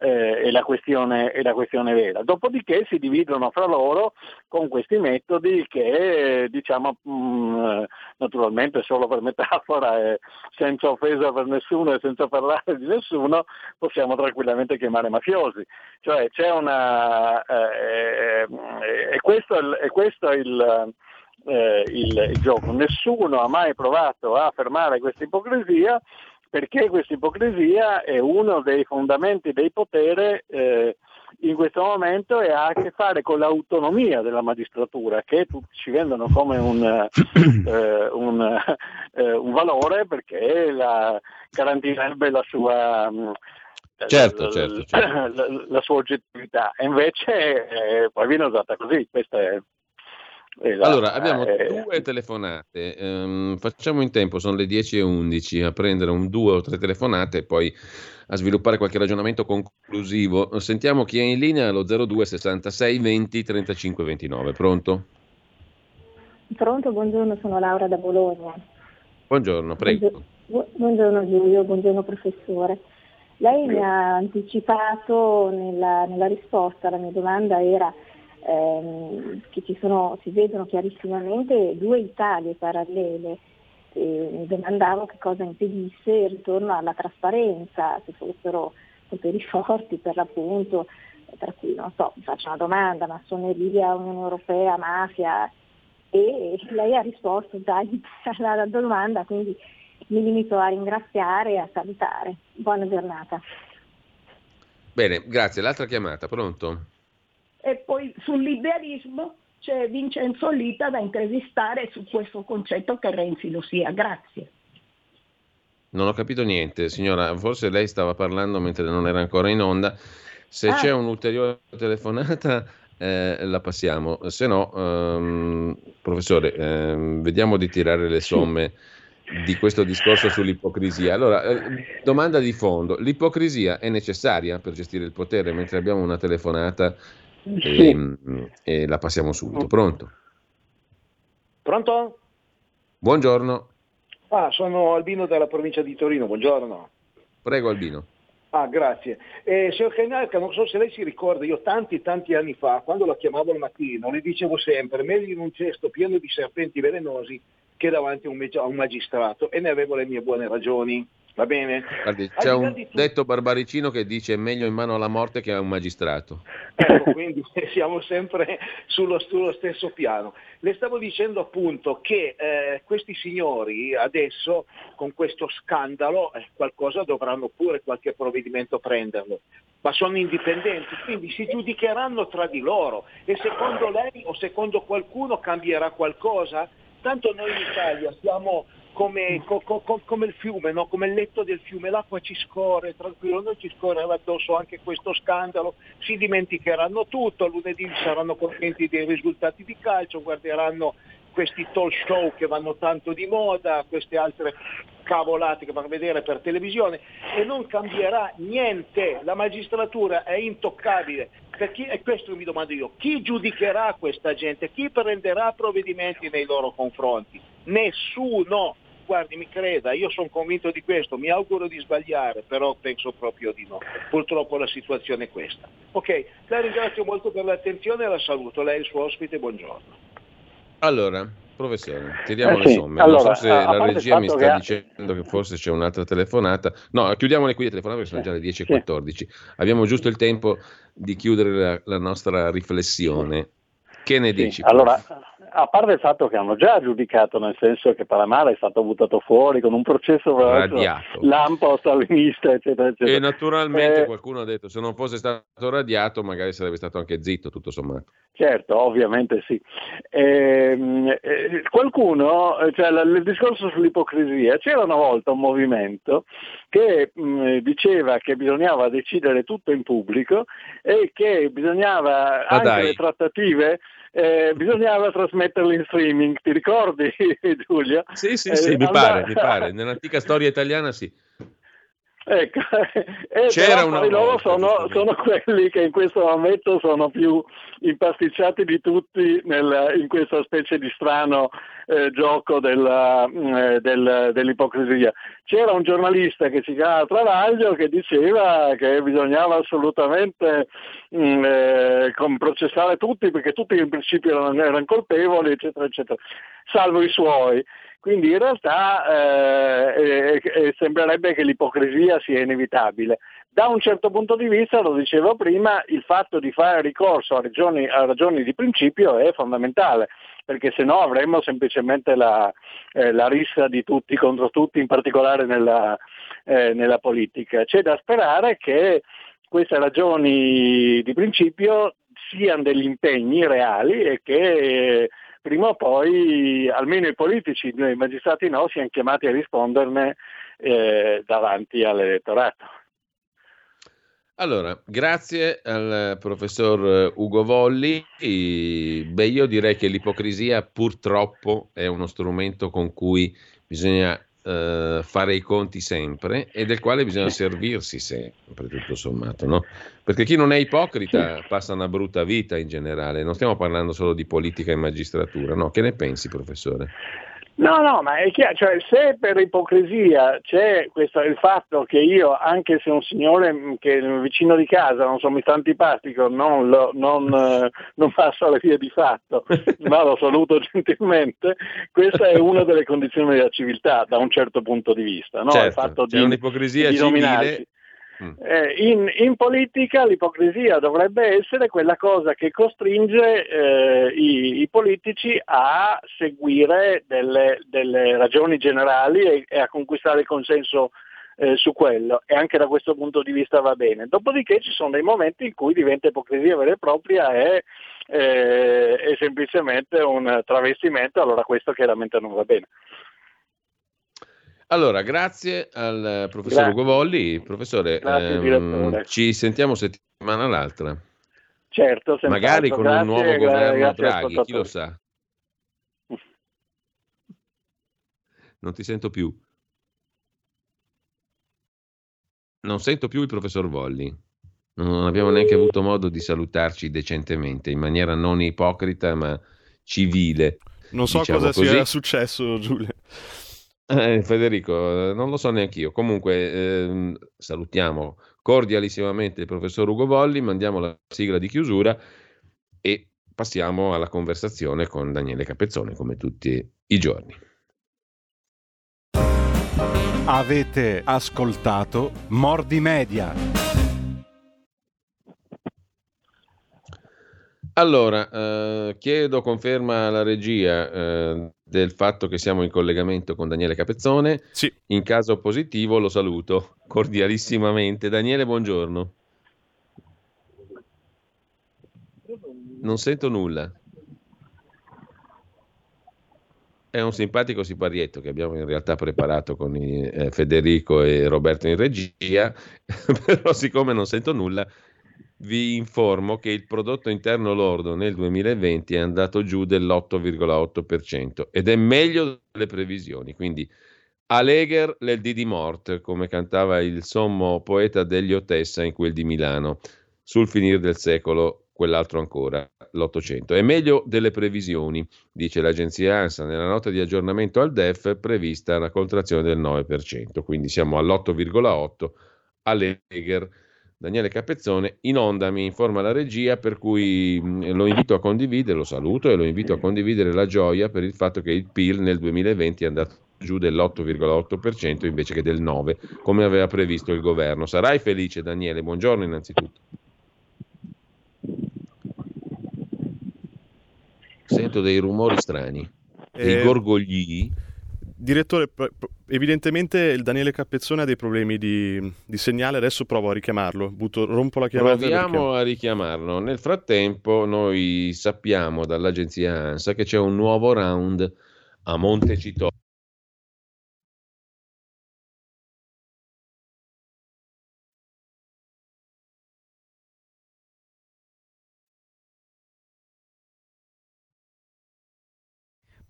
eh, è, la questione, è la questione vera. Dopodiché si dividono fra loro con questi metodi che, diciamo, mh, mm, naturalmente solo per metafora e senza offesa per nessuno e senza parlare di nessuno, possiamo tranquillamente chiamare mafiosi. Cioè c'è una... Eh, e questo è, questo è il... Eh, il, il, gioco. Nessuno ha mai provato a fermare questa ipocrisia perché questa ipocrisia è uno dei fondamenti del potere eh, in questo momento e ha a che fare con l'autonomia della magistratura che tutti ci vendono come un, eh, un, eh, un valore perché la, garantirebbe la sua, mm, certo, certo, certo. La, la, sua oggettività e invece eh, poi viene usata così questa è la, allora, abbiamo eh, due telefonate, um, facciamo in tempo, sono le 10 e 11, a prendere un due o tre telefonate e poi a sviluppare qualche ragionamento conclusivo. Sentiamo chi è in linea allo 02 66 20 35 29. Pronto? Pronto, buongiorno, sono Laura da Bologna. Buongiorno, prego. Buongiorno Giulio, buongiorno professore. Lei mi ha anticipato nella, nella risposta alla mia domanda era ehm, che ci sono, si vedono chiarissimamente due Italie parallele. E mi domandavo che cosa impedisse il ritorno alla trasparenza, se fossero poteri forti per l'appunto, tra cui non so, mi faccio una domanda, massoneria, Unione Europea, mafia, e lei ha risposto già alla domanda, quindi mi limito a ringraziare e a salutare. Buona giornata. Bene, grazie. L'altra chiamata, pronto? E poi sul liberismo c'è Vincenzo Lita da intervistare su questo concetto che Renzi lo sia. Grazie. Non ho capito niente, signora. Forse lei stava parlando mentre non era ancora in onda. Se ah. c'è un'ulteriore telefonata, eh, la passiamo. Se no, ehm, professore, ehm, vediamo di tirare le somme di questo discorso sull'ipocrisia. Allora, eh, domanda di fondo: l'ipocrisia è necessaria per gestire il potere? Mentre abbiamo una telefonata e, ehm, e la passiamo subito. Pronto? Pronto? Buongiorno. Ah, sono Albino dalla provincia di Torino, buongiorno. Prego Albino. Ah, grazie. Eh, signor Cainarca, non so se lei si ricorda, io tanti tanti anni fa, quando la chiamavo al mattino, le dicevo sempre, meglio in un cesto pieno di serpenti velenosi che davanti a un, a un magistrato e ne avevo le mie buone ragioni. Va bene? Guardi, c'è un tu... detto barbaricino che dice meglio in mano alla morte che a un magistrato. Ecco, quindi siamo sempre sullo, sullo, stesso piano. Le stavo dicendo appunto che eh, questi signori adesso con questo scandalo eh, qualcosa dovranno pure qualche provvedimento prenderlo, ma sono indipendenti, quindi si giudicheranno tra di loro e secondo lei o secondo qualcuno cambierà qualcosa? Tanto noi in Italia siamo come, co, co, come il fiume, no? come il letto del fiume, l'acqua ci scorre, tranquillo, noi ci scorrerà addosso anche questo scandalo, si dimenticheranno tutto, lunedì saranno contenti dei risultati di calcio, guarderanno questi talk show che vanno tanto di moda, queste altre cavolate che vanno a vedere per televisione e non cambierà niente, la magistratura è intoccabile. Chi, e questo mi domando io, chi giudicherà questa gente? Chi prenderà provvedimenti nei loro confronti? Nessuno. Guardi, mi creda, io sono convinto di questo, mi auguro di sbagliare, però penso proprio di no. Purtroppo la situazione è questa. Ok, la ringrazio molto per l'attenzione e la saluto. Lei è il suo ospite, buongiorno. Allora, professore, tiriamo eh, le somme. Allora, non so se la regia mi sta che... dicendo che forse c'è un'altra telefonata. No, chiudiamole qui le telefonate perché sono già le 10.14. Sì. Abbiamo giusto il tempo di chiudere la, la nostra riflessione. Che ne sì. dici? Allora, a parte il fatto che hanno già giudicato, nel senso che Palamara è stato buttato fuori con un processo radiato. lampo stalinista, eccetera, eccetera. E naturalmente eh, qualcuno ha detto se non fosse stato radiato magari sarebbe stato anche zitto, tutto sommato. Certo, ovviamente sì. Eh, eh, qualcuno, cioè il discorso sull'ipocrisia, c'era una volta un movimento che mh, diceva che bisognava decidere tutto in pubblico e che bisognava Ma anche dai. le trattative eh, bisognava trasmetterli in streaming, ti ricordi Giulia? Sì, sì, sì, eh, mi, pare, mi pare, nell'antica storia italiana sì. Ecco, e C'era una loro sono, sono, quelli che in questo momento sono più impasticciati di tutti nel, in questa specie di strano eh, gioco della, mm, eh, del, dell'ipocrisia. C'era un giornalista che si chiama Travaglio che diceva che bisognava assolutamente mh, mm, eh, processare tutti perché tutti in principio erano, erano colpevoli, eccetera, eccetera, salvo i suoi. Quindi in realtà eh, eh, sembrerebbe che l'ipocrisia sia inevitabile. Da un certo punto di vista, lo dicevo prima, il fatto di fare ricorso a ragioni, a ragioni di principio è fondamentale, perché se no avremmo semplicemente la, eh, la, rissa di tutti contro tutti, in particolare nella, eh, nella politica. C'è da sperare che queste ragioni di principio siano degli impegni reali e che prima o poi almeno i politici, noi magistrati no, siano chiamati a risponderne eh, davanti all'elettorato. Allora, grazie al professor Ugo Volli. Beh, io direi che l'ipocrisia purtroppo è uno strumento con cui bisogna eh, fare i conti sempre e del quale bisogna servirsi sempre, tutto sommato, no? Perché chi non è ipocrita passa una brutta vita in generale, non stiamo parlando solo di politica e magistratura, no? Che ne pensi, professore? No, no, ma è chiaro, cioè, se per ipocrisia c'è questo, il fatto che io, anche se un signore mm, che è vicino di casa, non so, mi sta antipatico, non, lo, non, eh, non passo alle vie di fatto, ma lo saluto gentilmente, questa è una delle condizioni della civiltà da un certo punto di vista. No? Certo, il fatto c'è di, un'ipocrisia di civile. Eh, in, in, politica l'ipocrisia dovrebbe essere quella cosa che costringe eh, i, i, politici a seguire delle, delle ragioni generali e, e, a conquistare il consenso eh, su quello e anche da questo punto di vista va bene. Dopodiché ci sono dei momenti in cui diventa ipocrisia vera e propria e eh, è semplicemente un travestimento, allora questo chiaramente non va bene. Allora, grazie al professor Ugo Volli. Professore, ehm, ci sentiamo settimana l'altra. Certo, magari con grazie, un nuovo governo Draghi, chi lo sa. Non ti sento più. Non sento più il professor Volli. Non abbiamo neanche avuto modo di salutarci decentemente, in maniera non ipocrita ma civile. Non so diciamo cosa così. sia successo, Giulia. Eh, Federico, non lo so neanche io. Comunque, ehm, salutiamo cordialissimamente il professor Ugo Volli, mandiamo la sigla di chiusura e passiamo alla conversazione con Daniele Capezzone, come tutti i giorni. Avete ascoltato Mordi Media. Allora, eh, chiedo conferma alla regia eh, del fatto che siamo in collegamento con Daniele Capezzone. Sì. In caso positivo lo saluto cordialissimamente. Daniele, buongiorno. Non sento nulla. È un simpatico siparietto che abbiamo in realtà preparato con i, eh, Federico e Roberto in regia, però siccome non sento nulla vi informo che il prodotto interno lordo nel 2020 è andato giù dell'8,8% ed è meglio delle previsioni. Quindi Alegher l'el di mort, come cantava il sommo poeta degli Otessa in quel di Milano, sul finire del secolo, quell'altro ancora, l'Ottocento. È meglio delle previsioni, dice l'agenzia ANSA nella nota di aggiornamento al DEF prevista una contrazione del 9%, quindi siamo all'8,8%. Alegher Daniele Capezzone, in onda mi informa la regia per cui mm, lo invito a condividere, lo saluto e lo invito a condividere la gioia per il fatto che il PIL nel 2020 è andato giù dell'8,8% invece che del 9% come aveva previsto il governo. Sarai felice Daniele, buongiorno innanzitutto. Sento dei rumori strani, dei Eh, gorgogli. Direttore, evidentemente il Daniele Capezzone ha dei problemi di, di segnale, adesso provo a richiamarlo. Butto- rompo la chiamata. Proviamo a richiamarlo. Nel frattempo, noi sappiamo dall'agenzia ANSA che c'è un nuovo round a Montecitorio.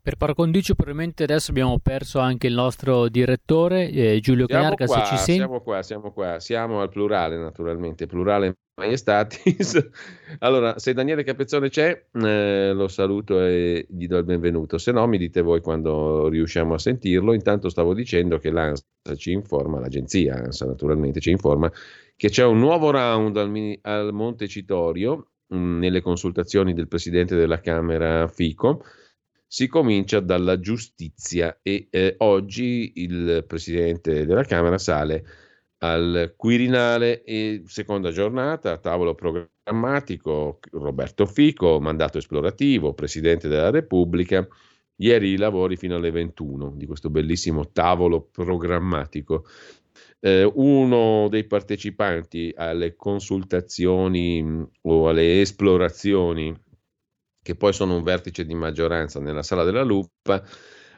Per par condicio probabilmente adesso abbiamo perso anche il nostro direttore eh, Giulio Siamo Canarca, qua, se ci senti. siamo qua, siamo qua, siamo al plurale naturalmente, plurale maiestatis. allora, se Daniele Capezzone c'è, eh, lo saluto e gli do il benvenuto, se no mi dite voi quando riusciamo a sentirlo. Intanto stavo dicendo che l'ANSA ci informa, l'agenzia ANSA naturalmente ci informa, che c'è un nuovo round al, Mini- al Montecitorio mh, nelle consultazioni del Presidente della Camera Fico. Si comincia dalla giustizia e eh, oggi il Presidente della Camera sale al Quirinale e seconda giornata, tavolo programmatico, Roberto Fico, mandato esplorativo, Presidente della Repubblica, ieri i lavori fino alle 21 di questo bellissimo tavolo programmatico. Eh, uno dei partecipanti alle consultazioni mh, o alle esplorazioni, che poi sono un vertice di maggioranza nella sala della lupa,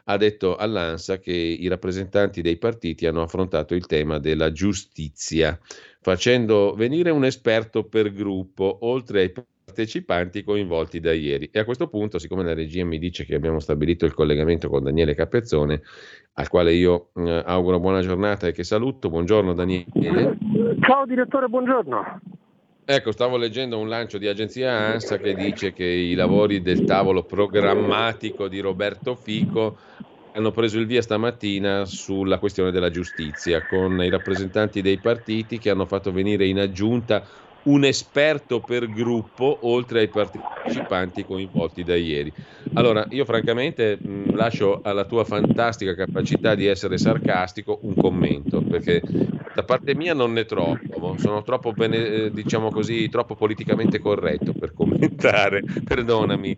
ha detto all'ANSA che i rappresentanti dei partiti hanno affrontato il tema della giustizia, facendo venire un esperto per gruppo, oltre ai partecipanti coinvolti da ieri. E a questo punto, siccome la regia mi dice che abbiamo stabilito il collegamento con Daniele Capezzone, al quale io eh, auguro buona giornata e che saluto, buongiorno Daniele. Ciao direttore, buongiorno. Ecco, stavo leggendo un lancio di agenzia ANSA che dice che i lavori del tavolo programmatico di Roberto Fico hanno preso il via stamattina sulla questione della giustizia, con i rappresentanti dei partiti che hanno fatto venire in aggiunta un esperto per gruppo oltre ai partecipanti coinvolti da ieri. Allora, io francamente mh, lascio alla tua fantastica capacità di essere sarcastico un commento, perché da parte mia non ne trovo, sono troppo, bene, eh, diciamo così, troppo politicamente corretto per commentare, perdonami.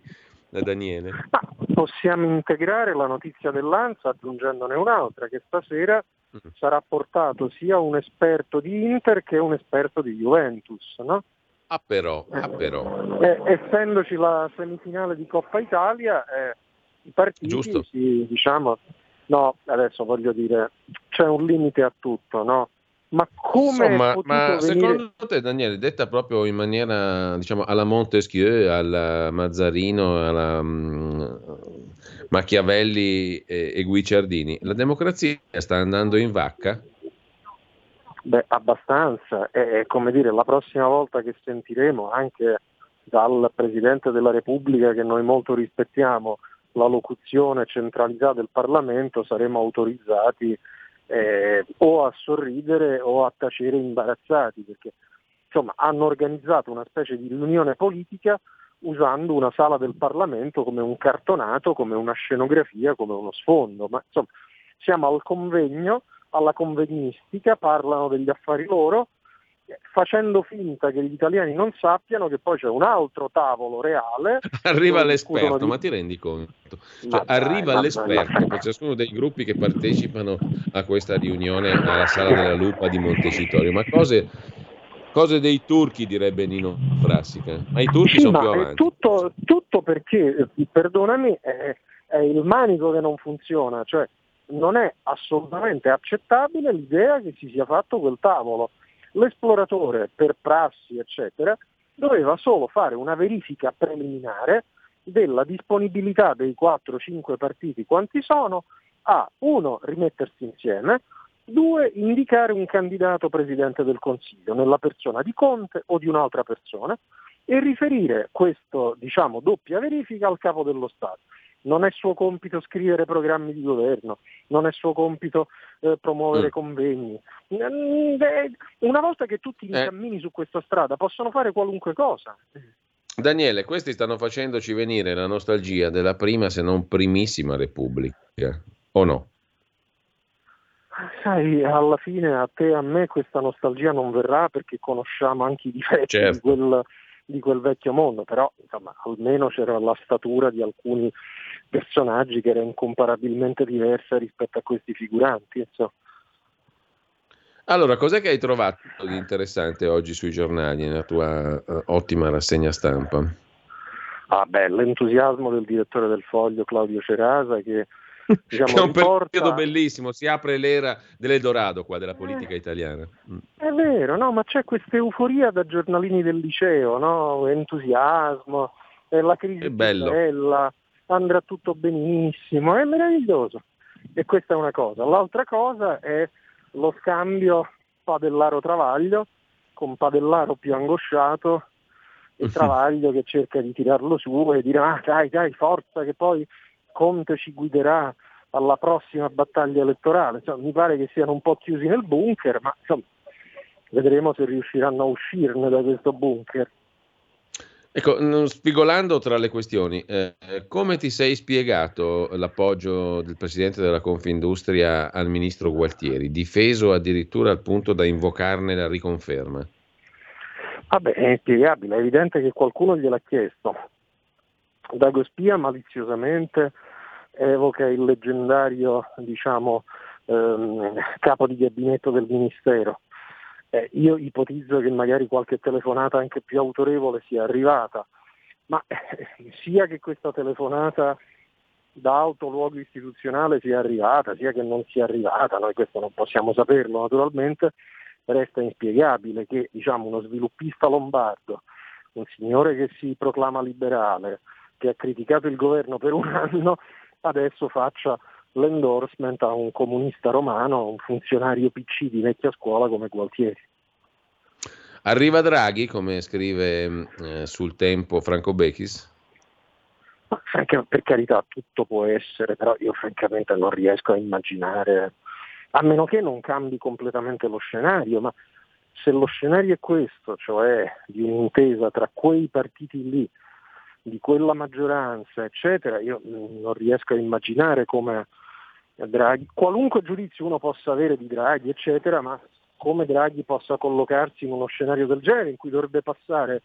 Daniele. Ma possiamo integrare la notizia dell'ANSA aggiungendone un'altra, che stasera mm. sarà portato sia un esperto di Inter che un esperto di Juventus, no? Ah però, ah però. Eh, essendoci la semifinale di Coppa Italia, eh, i partiti Giusto. si, diciamo, no, adesso voglio dire, c'è un limite a tutto, no? Ma come Insomma, ma secondo te, Daniele, detta proprio in maniera, diciamo, alla Montesquieu, alla Mazzarino, alla mm, Machiavelli e, e Guicciardini, la democrazia sta andando in vacca? Beh, abbastanza. È come dire, la prossima volta che sentiremo anche dal Presidente della Repubblica, che noi molto rispettiamo, la locuzione centralizzata del Parlamento, saremo autorizzati eh, o a sorridere o a tacere imbarazzati, perché insomma, hanno organizzato una specie di riunione politica usando una sala del Parlamento come un cartonato, come una scenografia, come uno sfondo. Ma insomma, siamo al convegno, alla convegnistica, parlano degli affari loro, facendo finta che gli italiani non sappiano che poi c'è un altro tavolo reale. Arriva l'esperto, di... ma ti rendi conto? Cioè, dai, arriva l'esperto per ciascuno dei gruppi che partecipano a questa riunione alla sala della lupa di Montecitorio, ma cose, cose dei turchi direbbe Nino Frassica, ma i turchi sì, sono più avanti. Tutto, tutto perché, perdonami, è, è il manico che non funziona, cioè non è assolutamente accettabile l'idea che si sia fatto quel tavolo l'esploratore per prassi, eccetera, doveva solo fare una verifica preliminare della disponibilità dei 4-5 partiti quanti sono a uno rimettersi insieme, due indicare un candidato presidente del Consiglio nella persona di Conte o di un'altra persona e riferire questa diciamo, doppia verifica al capo dello Stato non è suo compito scrivere programmi di governo, non è suo compito eh, promuovere mm. convegni. Mm, una volta che tutti i eh. cammini su questa strada possono fare qualunque cosa. Daniele, questi stanno facendoci venire la nostalgia della prima, se non primissima Repubblica, o no? Sai, alla fine a te e a me questa nostalgia non verrà perché conosciamo anche i difetti certo. di, quel, di quel vecchio mondo, però insomma, almeno c'era la statura di alcuni personaggi che era incomparabilmente diversa rispetto a questi figuranti. Insomma. Allora, cos'è che hai trovato di interessante oggi sui giornali, nella tua uh, ottima rassegna stampa? Ah beh, l'entusiasmo del direttore del Foglio, Claudio Cerasa, che diciamo, che è un riporta... periodo bellissimo, si apre l'era dell'Eldorado qua della politica eh, italiana. Mm. È vero, no? ma c'è questa euforia da giornalini del liceo, no? entusiasmo, è la crisi è bella, andrà tutto benissimo, è meraviglioso. E questa è una cosa. L'altra cosa è lo scambio Padellaro-Travaglio, con Padellaro più angosciato e Travaglio che cerca di tirarlo su e dire ah dai dai forza che poi Conte ci guiderà alla prossima battaglia elettorale. Insomma, mi pare che siano un po' chiusi nel bunker, ma insomma, vedremo se riusciranno a uscirne da questo bunker. Ecco, spigolando tra le questioni, eh, come ti sei spiegato l'appoggio del Presidente della Confindustria al Ministro Gualtieri, difeso addirittura al punto da invocarne la riconferma? Vabbè, è inspiegabile, è evidente che qualcuno gliel'ha chiesto. Dago Spia maliziosamente evoca il leggendario diciamo, ehm, capo di gabinetto del Ministero. Eh, io ipotizzo che magari qualche telefonata anche più autorevole sia arrivata, ma eh, sia che questa telefonata da alto luogo istituzionale sia arrivata, sia che non sia arrivata, noi questo non possiamo saperlo naturalmente, resta inspiegabile che diciamo, uno sviluppista lombardo, un signore che si proclama liberale, che ha criticato il governo per un anno, adesso faccia l'endorsement a un comunista romano, un funzionario PC di vecchia scuola come Gualtieri. Arriva Draghi, come scrive eh, sul tempo Franco Bechis? Ma, per carità, tutto può essere, però io francamente non riesco a immaginare, a meno che non cambi completamente lo scenario, ma se lo scenario è questo, cioè di un'intesa tra quei partiti lì, di quella maggioranza, eccetera, io non riesco a immaginare come Draghi, qualunque giudizio uno possa avere di Draghi, eccetera, ma come Draghi possa collocarsi in uno scenario del genere in cui dovrebbe passare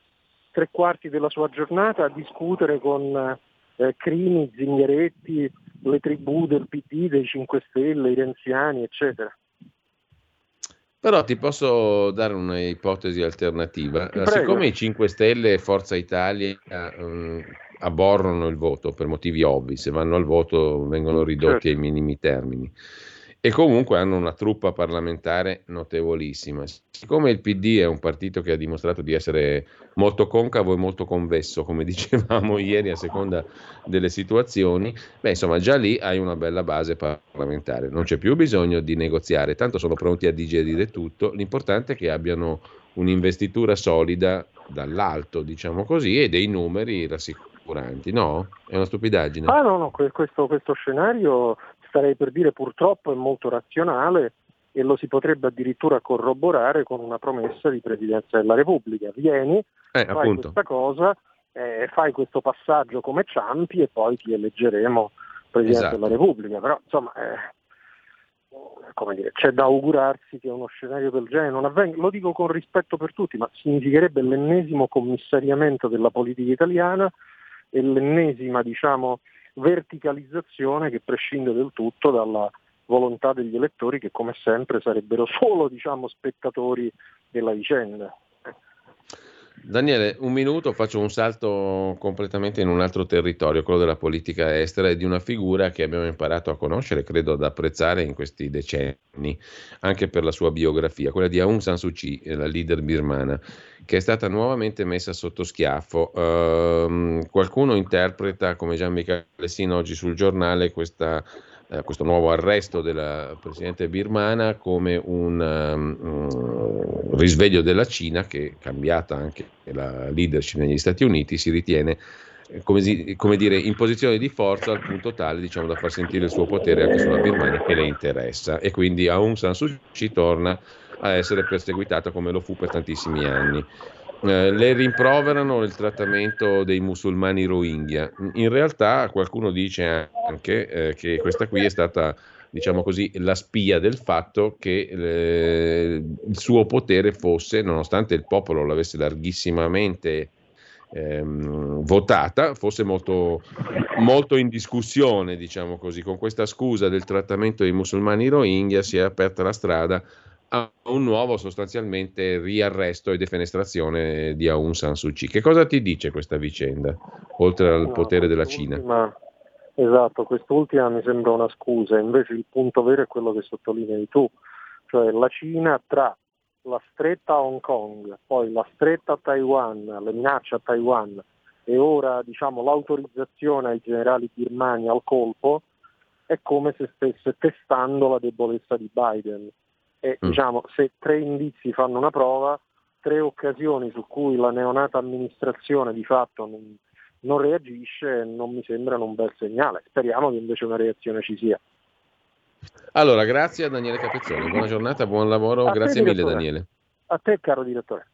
tre quarti della sua giornata a discutere con eh, Crimi, Zingheretti, le tribù del PD, dei 5 Stelle, i renziani, eccetera. Però ti posso dare un'ipotesi alternativa. Siccome i 5 Stelle e Forza Italia um, aborrono il voto per motivi ovvi, se vanno al voto vengono ridotti certo. ai minimi termini e comunque hanno una truppa parlamentare notevolissima. Siccome il PD è un partito che ha dimostrato di essere molto concavo e molto convesso, come dicevamo ieri a seconda delle situazioni, beh, insomma, già lì hai una bella base parlamentare. Non c'è più bisogno di negoziare, tanto sono pronti a digerire tutto. L'importante è che abbiano un'investitura solida dall'alto, diciamo così, e dei numeri rassicuranti, no? È una stupidaggine. Ah no, no, questo, questo scenario starei per dire purtroppo è molto razionale e lo si potrebbe addirittura corroborare con una promessa di Presidenza della Repubblica. Vieni, eh, fai appunto. questa cosa, eh, fai questo passaggio come Ciampi e poi ti eleggeremo Presidente esatto. della Repubblica. Però insomma eh, come dire, c'è da augurarsi che uno scenario del genere non avvenga. Lo dico con rispetto per tutti, ma significherebbe l'ennesimo commissariamento della politica italiana e l'ennesima diciamo, verticalizzazione che prescinde del tutto dalla volontà degli elettori che come sempre sarebbero solo diciamo, spettatori della vicenda. Daniele, un minuto, faccio un salto completamente in un altro territorio, quello della politica estera e di una figura che abbiamo imparato a conoscere, credo ad apprezzare in questi decenni, anche per la sua biografia, quella di Aung San Suu Kyi, la leader birmana, che è stata nuovamente messa sotto schiaffo. Uh, qualcuno interpreta, come Gian Michele Sino oggi sul giornale, questa eh, questo nuovo arresto della presidente birmana come un um, risveglio della Cina che, cambiata anche la leadership negli Stati Uniti, si ritiene eh, come, come, dire, in posizione di forza al punto tale diciamo, da far sentire il suo potere anche sulla Birmania che le interessa e quindi Aung San Suu Kyi torna a essere perseguitata come lo fu per tantissimi anni. Eh, le rimproverano il trattamento dei musulmani Rohingya. In realtà qualcuno dice anche eh, che questa qui è stata diciamo così, la spia del fatto che eh, il suo potere fosse, nonostante il popolo l'avesse larghissimamente ehm, votata, fosse molto, molto in discussione, diciamo così. Con questa scusa del trattamento dei musulmani Rohingya si è aperta la strada a un nuovo sostanzialmente riarresto e defenestrazione di Aung San Suu Kyi. Che cosa ti dice questa vicenda, oltre al no, potere della Cina? Esatto, quest'ultima mi sembra una scusa, invece il punto vero è quello che sottolinei tu, cioè la Cina tra la stretta a Hong Kong, poi la stretta a Taiwan, le minacce a Taiwan e ora diciamo, l'autorizzazione ai generali birmani al colpo, è come se stesse testando la debolezza di Biden e mm. diciamo, se tre indizi fanno una prova, tre occasioni su cui la neonata amministrazione di fatto non, non reagisce non mi sembrano un bel segnale. Speriamo che invece una reazione ci sia. Allora, grazie a Daniele Capezzoni, buona giornata, buon lavoro, a grazie te, mille Daniele. A te caro direttore.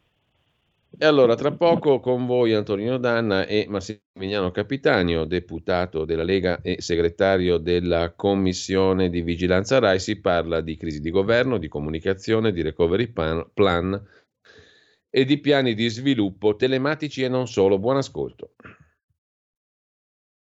E allora, tra poco con voi Antonino Danna e Massimiliano Capitanio, deputato della Lega e segretario della Commissione di Vigilanza RAI, si parla di crisi di governo, di comunicazione, di recovery plan e di piani di sviluppo telematici e non solo. Buon ascolto.